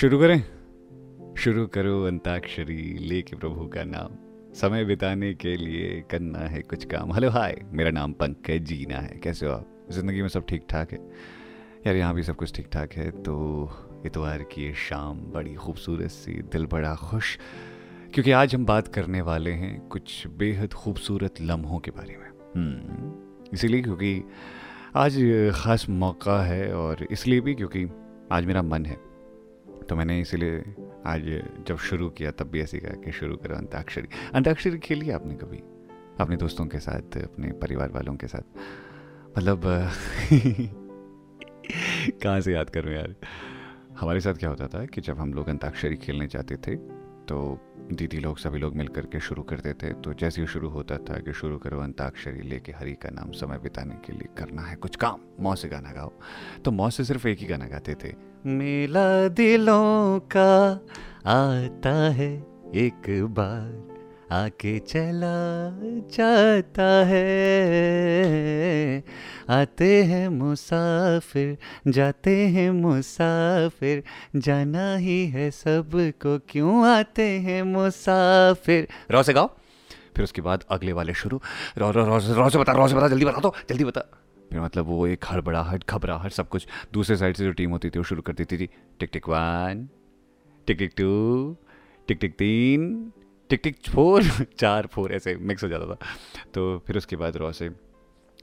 शुरू करें। शुरू करो अंताक्षरी लेके प्रभु का नाम। समय बिताने के लिए करना है कुछ काम। हेलो हाय मेरा नाम पंकज जीना है। कैसे हो आप? ज़िंदगी में सब ठीक ठाक है? यार यहाँ भी सब कुछ ठीक ठाक है तो इतवार की ये शाम बड़ी खूबसूरत सी दिल बड़ा खुश। क्योंकि आज हम बात करने वाले हैं कुछ बेहद खूबसूरत लम्हों के बारे में। हम्म, इसीलिए क्योंकि आज ख़ास मौका है और इसलिए भी क्योंकि आज मेरा मन है। तो मैंने इसीलिए आज जब शुरू किया, तब भी ऐसे कहा कि शुरू करो अंताक्षरी। अंताक्षरी खेली आपने कभी? अपने दोस्तों के साथ, अपने परिवार वालों के साथ? मतलब कहाँ से याद करूँ यार? हमारे साथ क्या होता था कि जब हम लोग अंताक्षरी खेलने जाते थे तो दीदी लोग, सभी लोग मिल करके शुरू करते थे तो जैसे ही शुरू होता था कि शुरू करो अंताक्षरी, लेके हरी का नाम समय बिताने के लिए करना है कुछ काम। मौ से गाना गाओ। तो मौ से सिर्फ़ एक ही गाना गाते थे। मेला दिलों का आता है एक बार। आके चला जाता है। आते हैं मुसाफिर, जाते हैं मुसाफिर, जाना ही है सबको। क्यों आते हैं मुसाफिर? रो से गाओ। फिर उसके बाद अगले वाले शुरू। रो रो रो रो से बता, रो से बता, जल्दी बता दो जल्दी बता। फिर मतलब वो एक हड़बड़ाहट, घबराहट, सब कुछ। दूसरे साइड से जो टीम होती थी, वो शुरू कर देती थी। टिक टिक, one, tick tick, to, tick tick, तीन टिक टिक फोर, चार, फोर, ऐसे मिक्स हो जाता था। तो फिर उसके बाद रो से,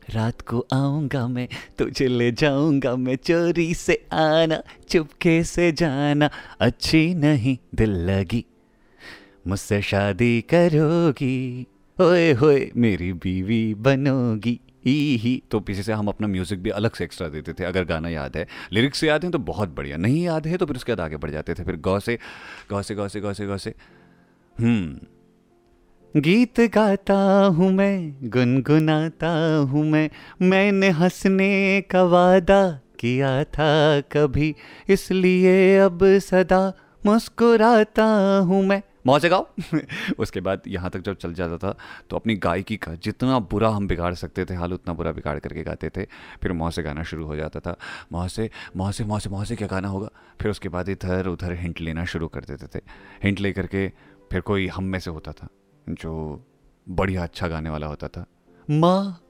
रात को आऊँगा मैं, तुझे ले जाऊँगा मैं, चोरी से आना, चुपके से जाना, अच्छी नहीं दिल लगी, मुझसे शादी करोगी ओए होए, मेरी बीवी बनोगी, ही ही। तो पीछे से हम अपना म्यूज़िक भी अलग से एक्स्ट्रा देते थे, अगर गाना याद है। लिरिक्स याद हैं तो बहुत बढ़िया, नहीं याद है तो फिर उसके बाद आगे बढ़ जाते थे। फिर गौ से गौ से गौ से गौ से गौ से हम्म। गीत गाता हूँ मैं, गुनगुनाता हूँ मैं। मैंने हंसने का वादा किया था कभी, इसलिए अब सदा मुस्कुराता हूँ मैं। मौज गाओ। उसके बाद यहाँ तक जब चल जाता था तो अपनी गायकी का जितना बुरा हम बिगाड़ सकते थे, हाल उतना बुरा बिगाड़ करके गाते थे। फिर मौ से गाना शुरू हो जाता था। मौ से मौ से मौ से मौ से क्या गाना होगा? फिर उसके बाद इधर उधर हिंट लेना शुरू कर देते थे। हिंट ले करके फिर कोई हम में से होता था, जो बढ़िया अच्छा गाने वाला होता था। माँ,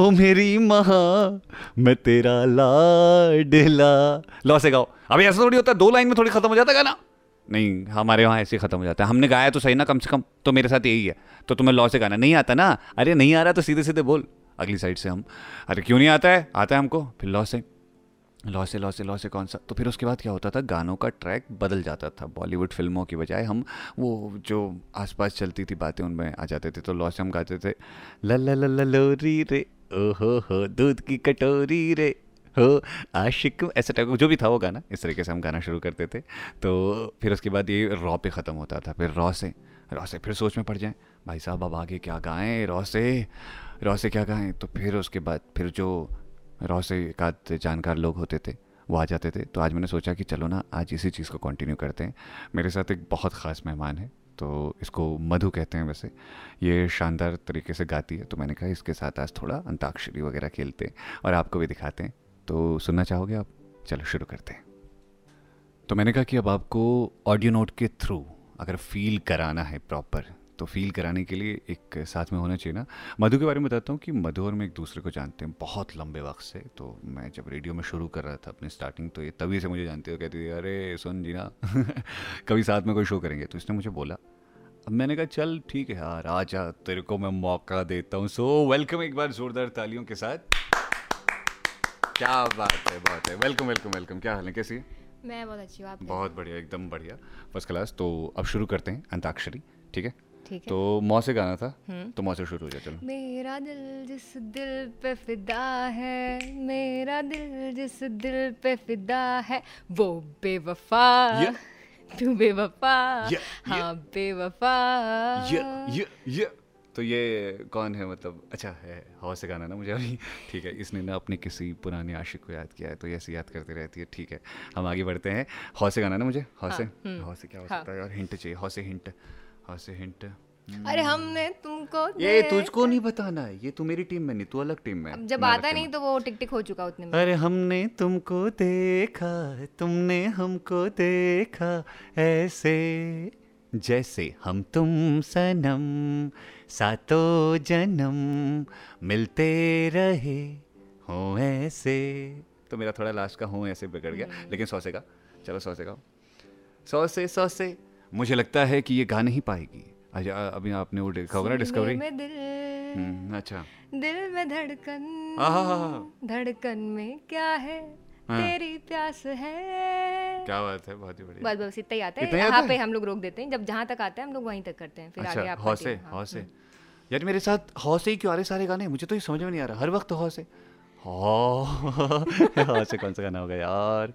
ओ मेरी माँ, मैं तेरा लाडला। लो से गाओ। अभी ऐसा थोड़ी होता है दो लाइन में थोड़ी खत्म हो जाता गाना। नहीं, हमारे वहाँ ऐसे खत्म हो जाता है। हमने गाया तो सही ना कम से कम तो मेरे साथ यही है। तो तुम्हें लॉ से गाना। नहीं आता ना? अरे नहीं आ रहा तो सीधे सीधे बोल। अगली साइड से हम। अरे क्यों नहीं आता है? आता है हमको, फिर लॉ से लॉ से लॉ से लॉ से कौन सा? तो फिर उसके बाद क्या होता था? गानों का ट्रैक बदल जाता था। बॉलीवुड फ़िल्मों की बजाय हम वो जो आसपास चलती थी बातें उनमें आ जाते थे। तो लॉ से हम गाते थे, ल ल ल लोरी रे ओ हो हो दूध की कटोरी रे, हो, आशिक ऐसा टाइप जो भी था वो गाना, इस तरीके से हम गाना शुरू करते थे। तो फिर उसके बाद ये रॉ पे ख़त्म होता था। फिर रॉ से रॉ से फिर सोच में पड़ जाए, भाई साहब, अब आगे क्या गाएँ? रॉ से रॉ से क्या गाएँ? तो फिर उसके बाद, फिर जो रॉ से एक आध जानकार लोग होते थे, वो आ जाते थे। तो आज मैंने सोचा कि चलो ना, आज इसी चीज़ को कंटिन्यू करते हैं। मेरे साथ एक बहुत ख़ास मेहमान है तो इसको मधु कहते हैं वैसे। ये शानदार तरीके से गाती है तो मैंने कहा इसके साथ आज थोड़ा अंताक्षरी वगैरह खेलते हैं और आपको भी दिखाते हैं। तो सुनना चाहोगे आप? चलो शुरू करते हैं। तो मैंने कहा कि अब आपको ऑडियो नोट के थ्रू अगर फील कराना है प्रॉपर तो फील कराने के लिए एक साथ में होना चाहिए ना। मधु के बारे में बताता हूँ कि मधु और मैं एक दूसरे को जानते हैं बहुत लंबे वक्त से। तो मैं जब रेडियो में शुरू कर रहा था अपनी स्टार्टिंग तो ये तभी से मुझे जानते हो कहती थी अरे सुन जी ना कभी साथ में कोई शो करेंगे? तो इसने मुझे बोला अब मैंने कहा चल ठीक है यार आ तेरे को मैं मौका देता हूँ। सो वेलकम एक बार जोरदार तालियों के साथ। क्या बात है बहुत है। वेलकम वेलकम वेलकम क्या हाल है कैसी मैं बहुत अच्छी हूँ आप बहुत बढ़िया एकदम बढ़िया। फ़र्स्ट क्लास तो अब शुरू करते हैं अंताक्षरी ठीक है? ठीक है। तो मौ से गाना था तो मौ से शुरू हो जाए चलो। मेरा दिल जिस दिल पे फिदा है मेरा दिल जिस दिल पे फिदा है वो बेवफा। Yeah. तू बेवफा। Yeah, हाँ बेवफा। ये ये ये। तो ये कौन है मतलब? अच्छा है हवा से गाना ना मुझे अभी। ठीक है इसने ना अपने किसी पुराने आशिक को याद किया है तो ये ऐसे याद करती रहती है। ठीक है हम आगे बढ़ते हैं। हौसे गाना ना मुझे? हौ से? हौ क्या हो सकता है? यार हिंट चाहिए हौ से हिंट हौ अरे हमने तुमको ये तुझको नहीं बताना है ये तू मेरी टीम में नहीं तू अलग टीम में जब आता नहीं तो वो टिक टिक हो चुका उतने में। अरे हमने तुमको देखा तुमने हमको देखा ऐसे। जैसे हम तुम सनम सातों जन्म मिलते रहे हो ऐसे। तो मेरा थोड़ा लास्ट का हूँ ऐसे बिगड़ गया हम्म। लेकिन सौ से का चलो सौ से का सौ से सौ से। मुझे लगता है कि ये गा नहीं पाएगी। अच्छा अभी आपने वो देखा होगा ना डिस्कवरी में दिल। हम्म, अच्छा। दिल में धड़कन। धड़कन में क्या है? हाँ। तेरी प्यास है। क्या बात है बहुत ही बढ़िया। बस बस इतना ही आता है। यहाँ पे हम लोग रोक देते हैं। जब जहाँ तक आता है हम लोग वहीं तक करते हैं। फिर अच्छा, आगे आप हौसे हाँ। हौसे। यार मेरे साथ हौसे ही क्यों आ रहे सारे गाने? मुझे तो ये समझ में नहीं आ रहा। हर वक्त हौसे। हौ। हौसे कौन सा गाना होगा यार?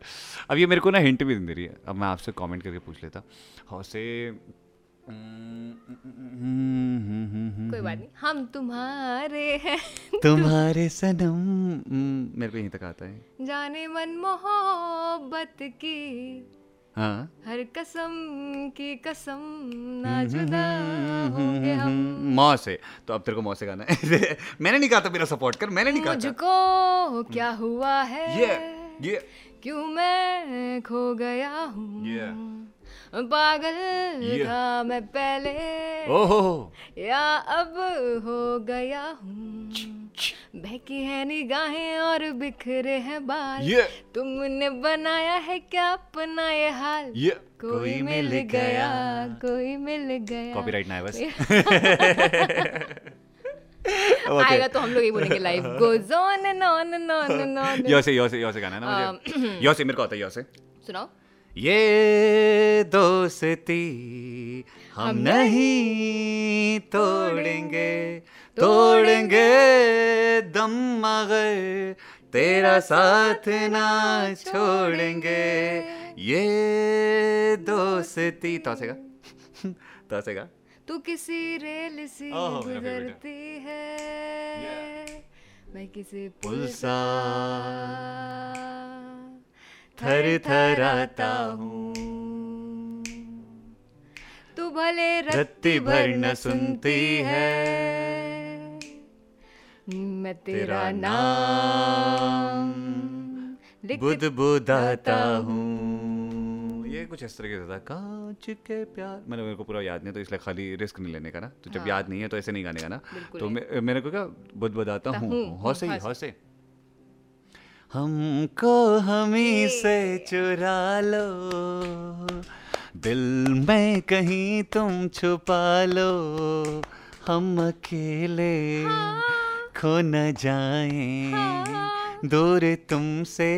अब ये मेरे को ना हिंट भी दे रही है। अब मैं आपसे कमेंट करके पूछ लेता। हौसे कोई बात नहीं। हम तुम्हारे हैं। तुम्हारे सनम। हम्म, मेरे को यहीं तक आता है। जाने मन मोहब्बत की। हाँ। हर कसम की कसम ना जुदा होंगे हम। मौ से। तो अब तेरे को मौ से गाना है। मैंने नहीं कहा था मेरा सपोर्ट कर मैंने नहीं कहा था। मुझको क्या हुआ है? ये ये। क्यों मैं खो गया हूँ? Yeah. पागल था मैं पहले। ओहो। या अब हो गया हूँ? बहकी है निगाहें और बिखरे हैं बाल। ये तुमने बनाया है क्या अपना ये हाल? ये कोई मिल गया कोई मिल गया। कॉपीराइट ना है बस। आएगा तो हम लोग ये बोलेंगे life goes on and on and on and on yo say yo say यो से गाना है ना मुझे? यो से मेरे को आता है यो से। सुनाओ। ये दोस्ती हम नहीं तोड़ेंगे। तोड़ेंगे दम मगर तेरा साथ ना छोड़ेंगे। ये दोस्ती तो सेगा तो तू किसी रेल सी है। गुजरती है। मैं किसी पुल सा सा थर थराता हूँ। तू भले रत्ती भर न सुनती है। मैं तेरा नाम बुद बुदाता हूँ। ये कुछ इस तरीके से था कांच के प्यार। मैंने मेरे को पूरा याद नहीं तो इसलिए खाली रिस्क नहीं लेने का ना। तो जब हाँ। याद नहीं है तो ऐसे नहीं गाने का ना। तो मे- मेरे को क्या बुद बुदाता हूँ। हूँ, हौसे ही हौसे। हौसे। हमको हमी से चुरा लो। दिल में कहीं तुम छुपा लो। हम अकेले खो न जाएँ दूर तुमसे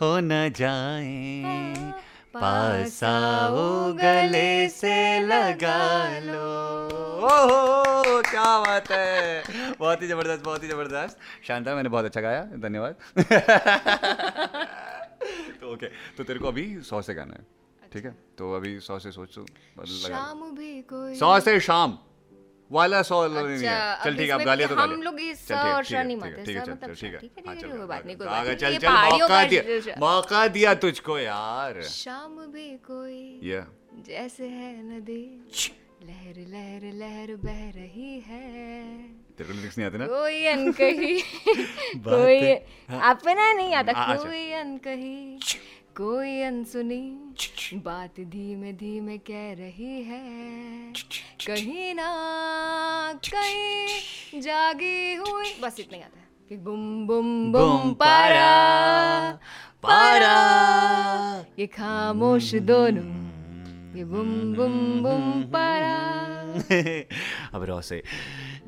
हो। न जाएँ। पास आओ गले से लगा लो। ओहो क्या बात है। बहुत ही ज़बरदस्त बहुत ही ज़बरदस्त। शांता मैंने बहुत अच्छा गाया। धन्यवाद। तो ओके तो तेरे को अभी सौ से गाना है। ठीक है? तो अभी सौ से सोच लगा शाम भी कोई सौ से शाम। वाला सौ नहीं है। अच्छा, चल ठीक है अब इसमें गा लिया तो हम लोग इस चल, ठीक और नहीं मानते, ठीक है, चल, मतलब ठीक है ठीक है, हाँ, है, चल, कोई बात नहीं, कोई बात नहीं, चल चल मौका दिया मौका दिया तुझको यार। शाम भी कोई ये जैसे है नदी लहर लहर लहर बह रही है। तेरे को लिरिक्स नहीं आते ना? कोई अनकही कोई है। अपना नहीं आता अच्छा। कोई अनकही। कोई अनसुनी बात धीमे धीमे कह रही है। कहीं ना कहीं जागी हुई। बस इतना ही आता है। कि बुम बुम बुम बुम पारा। पारा। ये खामोश दोनों। ये बुम बुम बुम पारा। अब रॉ से।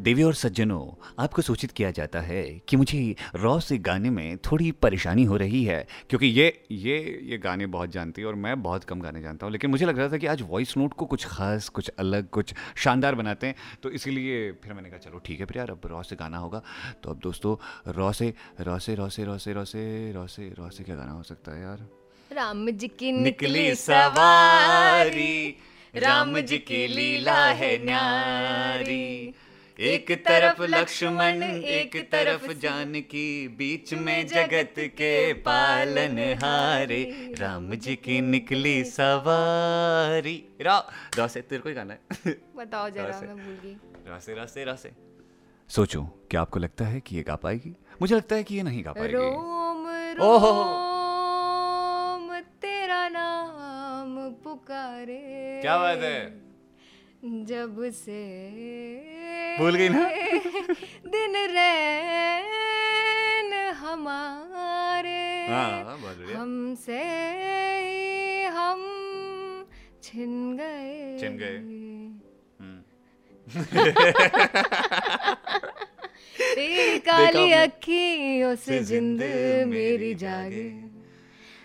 देवी और सज्जनों आपको सूचित किया जाता है कि मुझे रॉ से गाने में थोड़ी परेशानी हो रही है क्योंकि ये ये ये गाने बहुत जानती है और मैं बहुत कम गाने जानता हूँ लेकिन मुझे लग रहा था कि आज वॉइस नोट को कुछ खास कुछ अलग कुछ शानदार बनाते हैं तो इसीलिए फिर मैंने कहा चलो ठीक है फिर यार अब रॉ से गाना होगा। तो अब दोस्तों रॉ से रॉ से रॉ से रॉ से रॉ से रॉ से रॉ से क्या गाना हो सकता है यार? राम जी की निकली सवारी राम जी की लीला है न्यारी। एक तरफ़ लक्ष्मण एक तरफ़ जानकी बीच में जगत के पालन हारे। राम जी की निकली सवारी। रा रा से तेरे को ही गाना है। बताओ जरा मैं भूल गई। रा से रा से रा से। सोचो क्या आपको लगता है कि ये गा पाएगी? मुझे लगता है कि ये नहीं गा पाएगी। रोम रोम तेरा नाम पुकारे। क्या बात है? जब से भूल गई ना? दिन रैन हमारे हाँ बढ़िया हमसे हम छिन गए छिन गए। हम्म। तेरी काली आपने? अखियों से जिंद मेरी जागे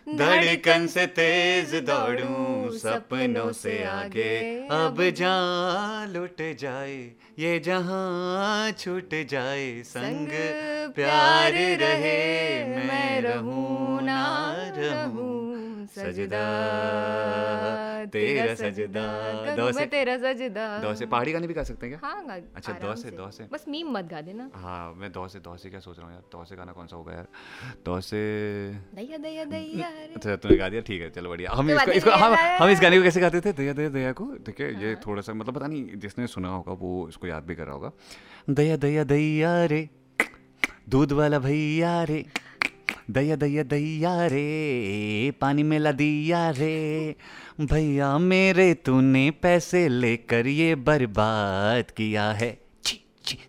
धड़कन से तेज दौड़ूं सपनों से आगे। अब जा लुट जाए ये जहाँ छूट जाए संग प्यार रहे मैं रहूँ ना रहूँ। सजदा तेरा सजदा दो से तेरा सजदा। दो से पहाड़ी गाने भी गा सकते हैं क्या? हाँ अच्छा, दो से, दो से। बस मीम मत गा देना। हाँ मैं दो से दो से क्या सोच रहा हूँ यार दो से गाना कौन सा होगा यार? दो से दैया दैया दैया रे। अच्छा तूने गा दिया ठीक है चलो बढ़िया। हम इसको इसको हम हम इस गाने को कैसे गाते थे? दया दया दया को? ठीक है हाँ। ये थोड़ा सा मतलब पता नहीं जिसने सुना होगा वो इसको याद भी कर रहा होगा। दया दया दया रे दूध वाला भैया रे। दया दया, दैया रे, पानी में ला दिया रे। भैया मेरे, तूने पैसे लेकर ये बर्बाद किया है।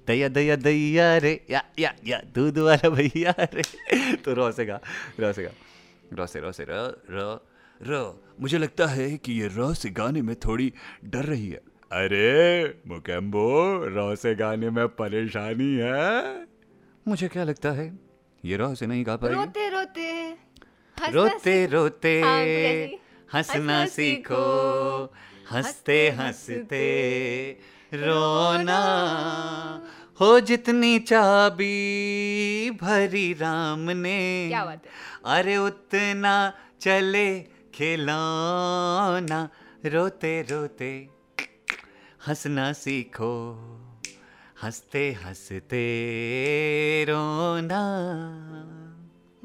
दया दया, दैया रे। या या या, दूध वाला भैया रे। तो रो से गा, रो से गा, रो रो र र र। मुझे लगता है कि ये र से गाने में थोड़ी डर रही है। अरे, मुकेम्बो, र से गाने में परेशानी है। मुझे क्या लगता है? ये र से नहीं गा पाएगी। रोते रोते रोते रोते हाँ, हंसना सीखो हँसते हँसते रोना। हो जितनी चाबी भरी राम ने। क्या बात है। अरे उतना चले खिलौना। रोते रोते हंसना सीखो। हँसते हँसते रोना।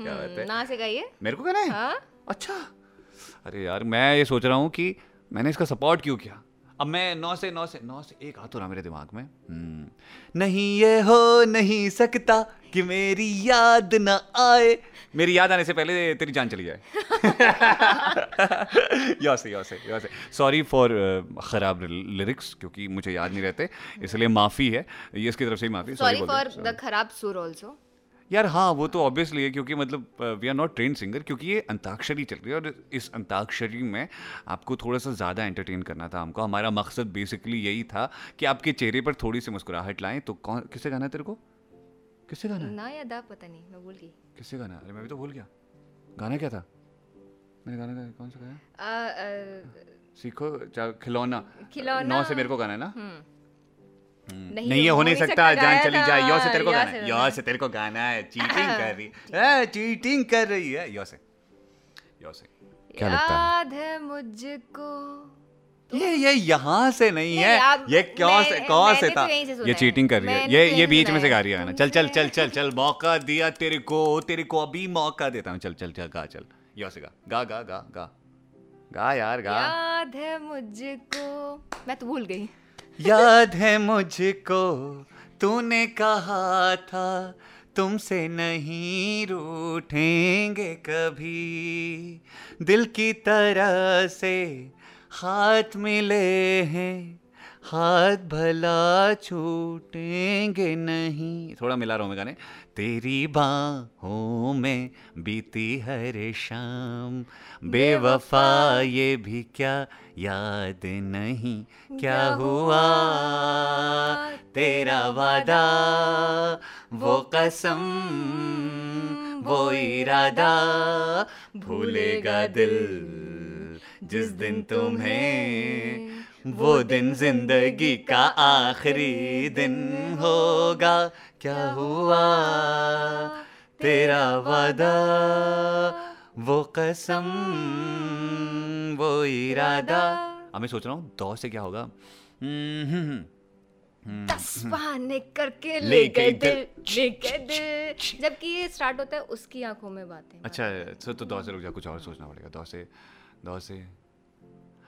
क्या बात है? ना से गाइए। मेरे को गाना है? हाँ। अच्छा। अरे यार मैं ये सोच रहा हूँ कि मैंने इसका सपोर्ट क्यों किया? अब मैं नौ से नौ से नौ से एक आ तो रहा मेरे दिमाग में। हम्म। नहीं ये हो नहीं सकता कि मेरी याद ना आए। मेरी याद आने से पहले तेरी जान चली जाए। यो से यो से यो से। सॉरी फॉर ख़राब लिरिक्स क्योंकि मुझे याद नहीं रहते इसलिए माफ़ी है। ये इसकी तरफ़ से ही माफ़ी सॉरी फॉर द खराब सुर आल्सो यार हाँ वो तो ऑब्वियसली है क्योंकि मतलब we are not trained singer क्योंकि ये अंताक्षरी चल रही है और इस अंताक्षरी में आपको थोड़ा सा ज़्यादा एंटरटेन करना था हमको। हमारा मकसद बेसिकली यही था कि आपके चेहरे पर थोड़ी सी मुस्कुराहट लाएँ तो कौन किससे गाना है तेरे को? किससे गाना है? ना या दा पता नहीं मैं भूल गई। किससे गाना है? अरे मैं भी तो भूल गया। गाना क्या था? मैंने गाना का कौन सा गाया? आ, आ, सीखो चा- खिलौना। खिलौना। नौ से मेरे को गाना है ना? हम्म। हम्म, नहीं, नहीं ये हो नहीं सकता जान गाया चली था, जाए यो से तेरे को या गाना से है। गाना यो से तेरे को गाना है चीटिंग कर रही है। चीटिंग कर रही है। यो से। यो से। क्या लगता है? याद है मुझको ये ये यहाँ से नहीं है। ये क्यों से कौन से था? तो से सुना ये चीटिंग कर रही है। ये तो ये बीच में से गा रही है गाना चल चल चल चल चल मौका दिया तेरे को तेरे को अभी मौका देता हूँ। चल चल चल गा चल। यो से गा। गा गा गा गा। गा यार गा। याद है मुझको। मैं तो भूल गई। याद है मुझको तूने कहा था तुमसे नहीं रूठेंगे कभी। दिल की तरह से हाथ मिले हैं हाथ भला छूटेंगे नहीं। थोड़ा मिला रहा हूँ मैं गाने। तेरी बाहों में बीती हर शाम बेवफा। ये भी क्या याद नहीं? क्या हुआ? तेरा वादा वो कसम वो इरादा भूलेगा दिल। जिस दिन तुम्हें वो दिन ज़िंदगी का आखिरी दिन होगा। क्या हुआ? तेरा वादा वो कसम वो इरादा। अब मैं सोच रहा हूँ दो से क्या होगा? हम्म, हम्म, हम्म। दस बहाने करके ले गए दिल। ले गए दिल। जबकि ये स्टार्ट होता है उसकी आँखों में बातें। अच्छा तो, तो दो से रुक जा कुछ और सोचना पड़ेगा दो से। दो से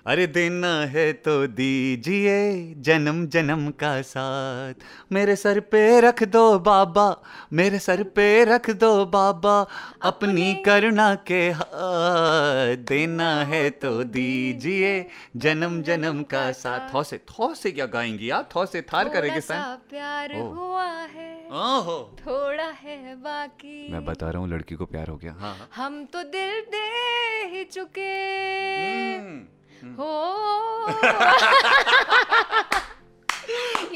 अरे देना है तो दीजिए जन्म जन्म का साथ। मेरे सर पे रख दो बाबा मेरे सर पे रख दो बाबा अपनी करुणा के हाथ। देना है तो दीजिए जन्म जन्म का साथ थौ से थौ से क्या गाएँगी आप थौ से थार करेंगे सा सन। प्यार। हुआ है। ओहो। थोड़ा है बाकी। मैं बता रहा हूँ लड़की को प्यार हो गया। हाँ हाँ। हम तो दिल दे ही चुके। हम्म, हो.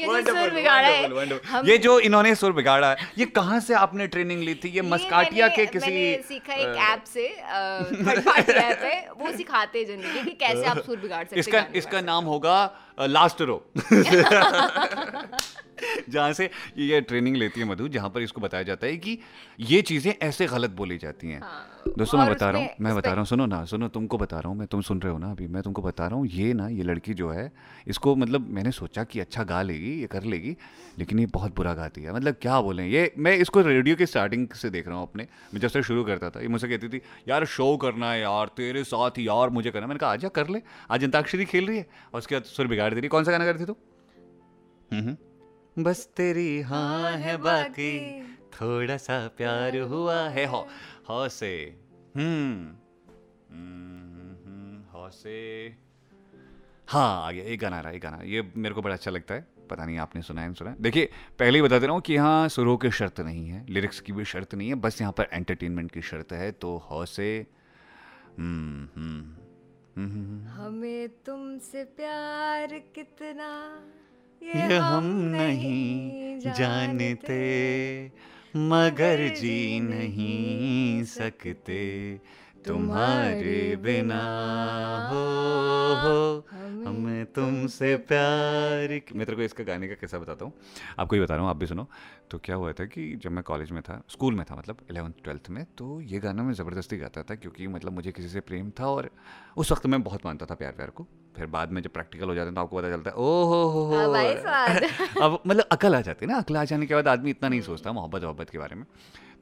ये जो सुर बिगाड़ा है. हम ये जो इन्होंने सुर बिगाड़ा है ये कहाँ से आपने ट्रेनिंग ली थी? ये ये मस्काटिया के किसी मैंने सीखा एक ऐप से थर्ड पार्टी ऐप है वो सिखाते हैं ज़िंदगी कि कैसे आप सुर बिगाड़ सकते हैं इसका इसका नाम होगा लास्ट रो जहाँ से ये ट्रेनिंग लेती है मधु जहाँ पर इसको बताया जाता है कि ये चीज़ें ऐसे गलत बोली जाती हैं। हाँ, दोस्तों मैं बता रहा हूँ मैं बता रहा हूँ सुनो ना सुनो तुमको बता रहा हूँ मैं तुम सुन रहे हो ना अभी मैं तुमको बता रहा हूँ ये ना ये लड़की जो है इसको मतलब मैंने सोचा कि अच्छा गा लेगी ये कर लेगी लेकिन ये बहुत बुरा गाती है। मतलब क्या बोलें ये मैं इसको रेडियो के स्टार्टिंग से देख रहा हूँ अपने मैं जब से शुरू करता था ये मुझसे कहती थी यार शो करना है यार तेरे साथ यार मुझे करना मैंने कहा आजा कर ले आज अंताक्षरी खेल रही है। और उसके बाद सुर बिगाड़ दे रही कौन सा गाना करती तू? हम्म। बस तेरी हाँ है बाकी थोड़ा सा प्यार हुआ है। हो हो से। हम्म। हम्म, हो से। हाँ आ गया ये गाना आ रहा है ये गाना। ये मेरे को बड़ा अच्छा लगता है। पता नहीं आपने सुना है नहीं सुना देखिए पहले ही बता दे रहा हूँ कि यहाँ सुरों की शर्त नहीं है लिरिक्स की भी शर्त नहीं है बस यहाँ पर एंटरटेनमेंट की शर्त है। तो हो से। हम्म हम्म हम्म, हम्म, हमें तुमसे प्यार कितना ये हम नहीं जानते। मगर जी नहीं सकते। तुम्हारे बिना हो हो। हमें तुमसे प्यार की- मैं तेरे को इसका गाने का कैसा बताता हूँ। आपको ही बता रहा हूँ आप भी सुनो। तो क्या हुआ था कि जब मैं कॉलेज में था स्कूल में था मतलब इलेवंथ ट्वेल्थ में तो ये गाना मैं ज़बरदस्ती गाता था क्योंकि मतलब मुझे किसी से प्रेम था और उस वक्त मैं बहुत मानता था प्यार प्यार को। फिर बाद में जब प्रैक्टिकल हो जाते हैं तो आपको पता चलता है ओ हो हो हो। अब अब मतलब अकल आ जाती है ना अकल आ जाने के बाद आदमी इतना नहीं सोचता मोहब्बत मोहब्बत के बारे में।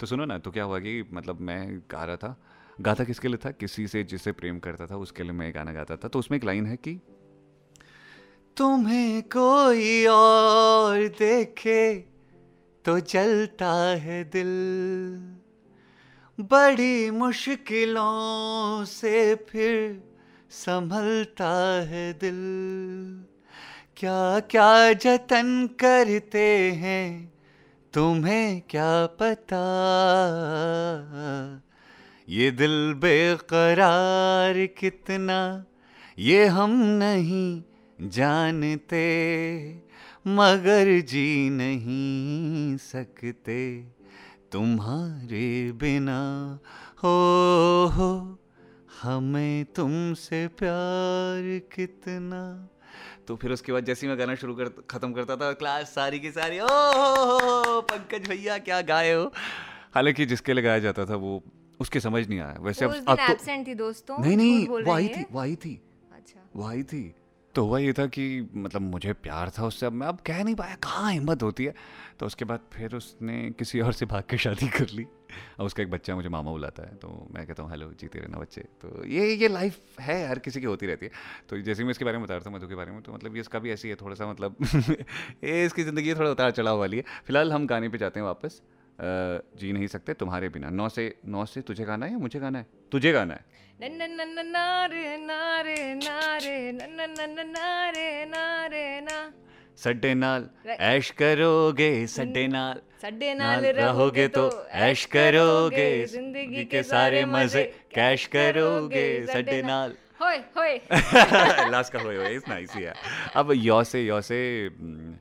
तो सुनो ना तो क्या हुआ कि मतलब मैं गा रहा था गाता किसके लिए था? किसी से जिसे प्रेम करता था, उसके लिए मैं गाना गाता था। तो उसमें एक लाइन है कि, तुम्हें कोई और देखे तो जलता है दिल। बड़ी मुश्किलों से फिर संभलता है दिल। क्या क्या जतन करते हैं, तुम्हें क्या पता? ये दिल बेकरार कितना, ये हम नहीं जानते, मगर जी नहीं सकते। तुम्हारे बिना, हो हो, हमें तुमसे प्यार कितना। तो फिर उसके बाद जैसे ही मैं गाना शुरू कर, खत्म करता था, क्लास सारी की सारी, ओ पंकज भैया, क्या गाए हो? हालाँकि जिसके लिए गाया जाता था वो उसके समझ नहीं आया। वैसे अब अब तो एब्सेंट थी दोस्तों नहीं झूठ नहीं बोल वो रही आई है। थी वो आई थी। अच्छा। वो आई थी। तो हुआ ये था कि मतलब मुझे प्यार था उससे अब मैं अब कह नहीं पाया कहाँ हिम्मत होती है? तो उसके बाद फिर उसने किसी और से भाग के शादी कर ली। और उसका एक बच्चा मुझे मामा बुलाता है तो मैं कहता हूँ हेलो जीते रहना बच्चे। तो ये ये लाइफ है हर किसी की होती रहती है। तो जैसे मैं इसके बारे में बता रहा था मधु के बारे में तो मतलब ये इसका भी ऐसी है थोड़ा सा मतलब ये इसकी ज़िंदगी थोड़ा उतार चढ़ाव वाली है। फ़िलहाल हम गाने पे जाते हैं वापस। जी नहीं सकते तुम्हारे बिना। नौ से नौ से तुझे गाना है या मुझे गाना है? तुझे गाना है। सड्डे नाल ऐश करोगे सड्डे नाल। सड्डे नाल रहोगे तो ऐश करोगे ज़िंदगी के सारे मज़े कैश करोगे सड्डे नाल। होए होए लास्ट का होए होए इस नाइस ही है अब यो से यो से हम्म,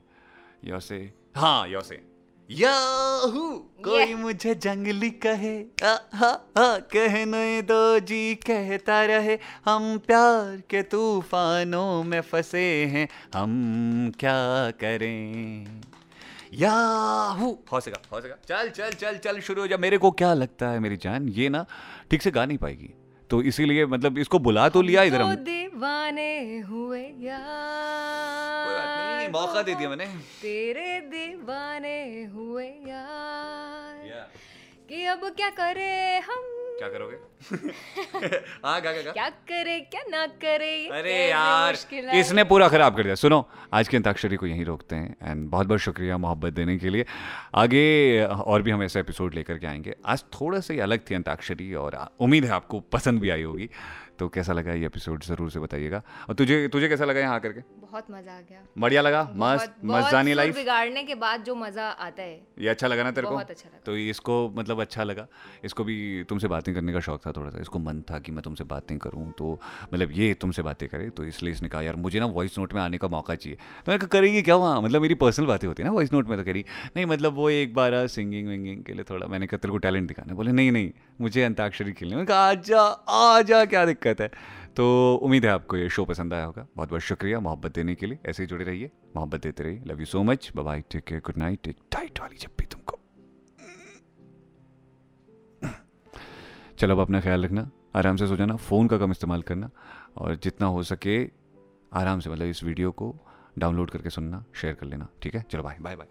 यो से हाँ यो से याहू। कोई Yeah. मुझे जंगली कहे। आ, हा, हा, कहने दो जी कहता रहे। हम प्यार के तूफानों में फंसे हैं। हम क्या करें? याहू। हो सका हो सका चल चल चल चल शुरू हो जा। मेरे को क्या लगता है मेरी जान ये ना ठीक से गा नहीं पाएगी। तो इसीलिए मतलब इसको बुला तो लिया इधर हम। दीवाने हुए यार। मौका दे दिया मैंने। तेरे दीवाने हुए यार। कि अब क्या करे हम? क्या करोगे? हाँ गा गा क्या करे क्या ना करे अरे यार इसने पूरा खराब कर दिया। सुनो आज की अंताक्षरी को यहीं रोकते हैं। एंड बहुत बहुत शुक्रिया मोहब्बत देने के लिए। आगे और भी हम ऐसे एपिसोड लेकर के आएँगे। आज थोड़ा सा ही अलग थी अंताक्षरी और उम्मीद है आपको पसंद भी आई होगी। तो कैसा लगा ये एपिसोड ज़रूर से बताइएगा। और तुझे तुझे कैसा लगा यहाँ आकर के बहुत मज़ा आ गया। बढ़िया लगा? मस्त मस्तानी लाइफ बिगाड़ने के बाद जो मज़ा आता है। ये अच्छा लगा ना तेरे को? बहुत अच्छा लगा। तो इसको मतलब अच्छा लगा। इसको भी तुमसे बातें करने का शौक था थोड़ा सा। इसको मन था कि मैं तुमसे बातें करूँ। तो मतलब ये तुमसे बातें करे। तो इसलिए इसने कहा यार मुझे ना वॉइस नोट में आने का मौका चाहिए। तो मैं करेगी क्या वहाँ? मतलब मेरी पर्सनल बातें होती है ना वॉइस नोट में तो करी। नहीं मतलब वो एक बार सिंगिंग विंगिंग के लिए थोड़ा मैंने कहा तेरे को टैलेंट दिखाना। बोले नहीं नहीं। मुझे अंताक्षरी खेलनी। मैंने कहा, आजा आजा, क्या दिक्कत है? तो उम्मीद है आपको ये शो पसंद आया होगा। बहुत बहुत शुक्रिया मोहब्बत देने के लिए। ऐसे ही जुड़े रहिए। मोहब्बत देते रहिए। Love you so much bye take care good night एक टाइट वाली जब भी तुमको। चलो अब अपना ख्याल रखना। आराम से सो जाना। फ़ोन का कम इस्तेमाल करना। और जितना हो सके आराम से मतलब इस वीडियो को डाउनलोड करके सुनना शेयर कर लेना। ठीक है? चलो बाय बाय बाय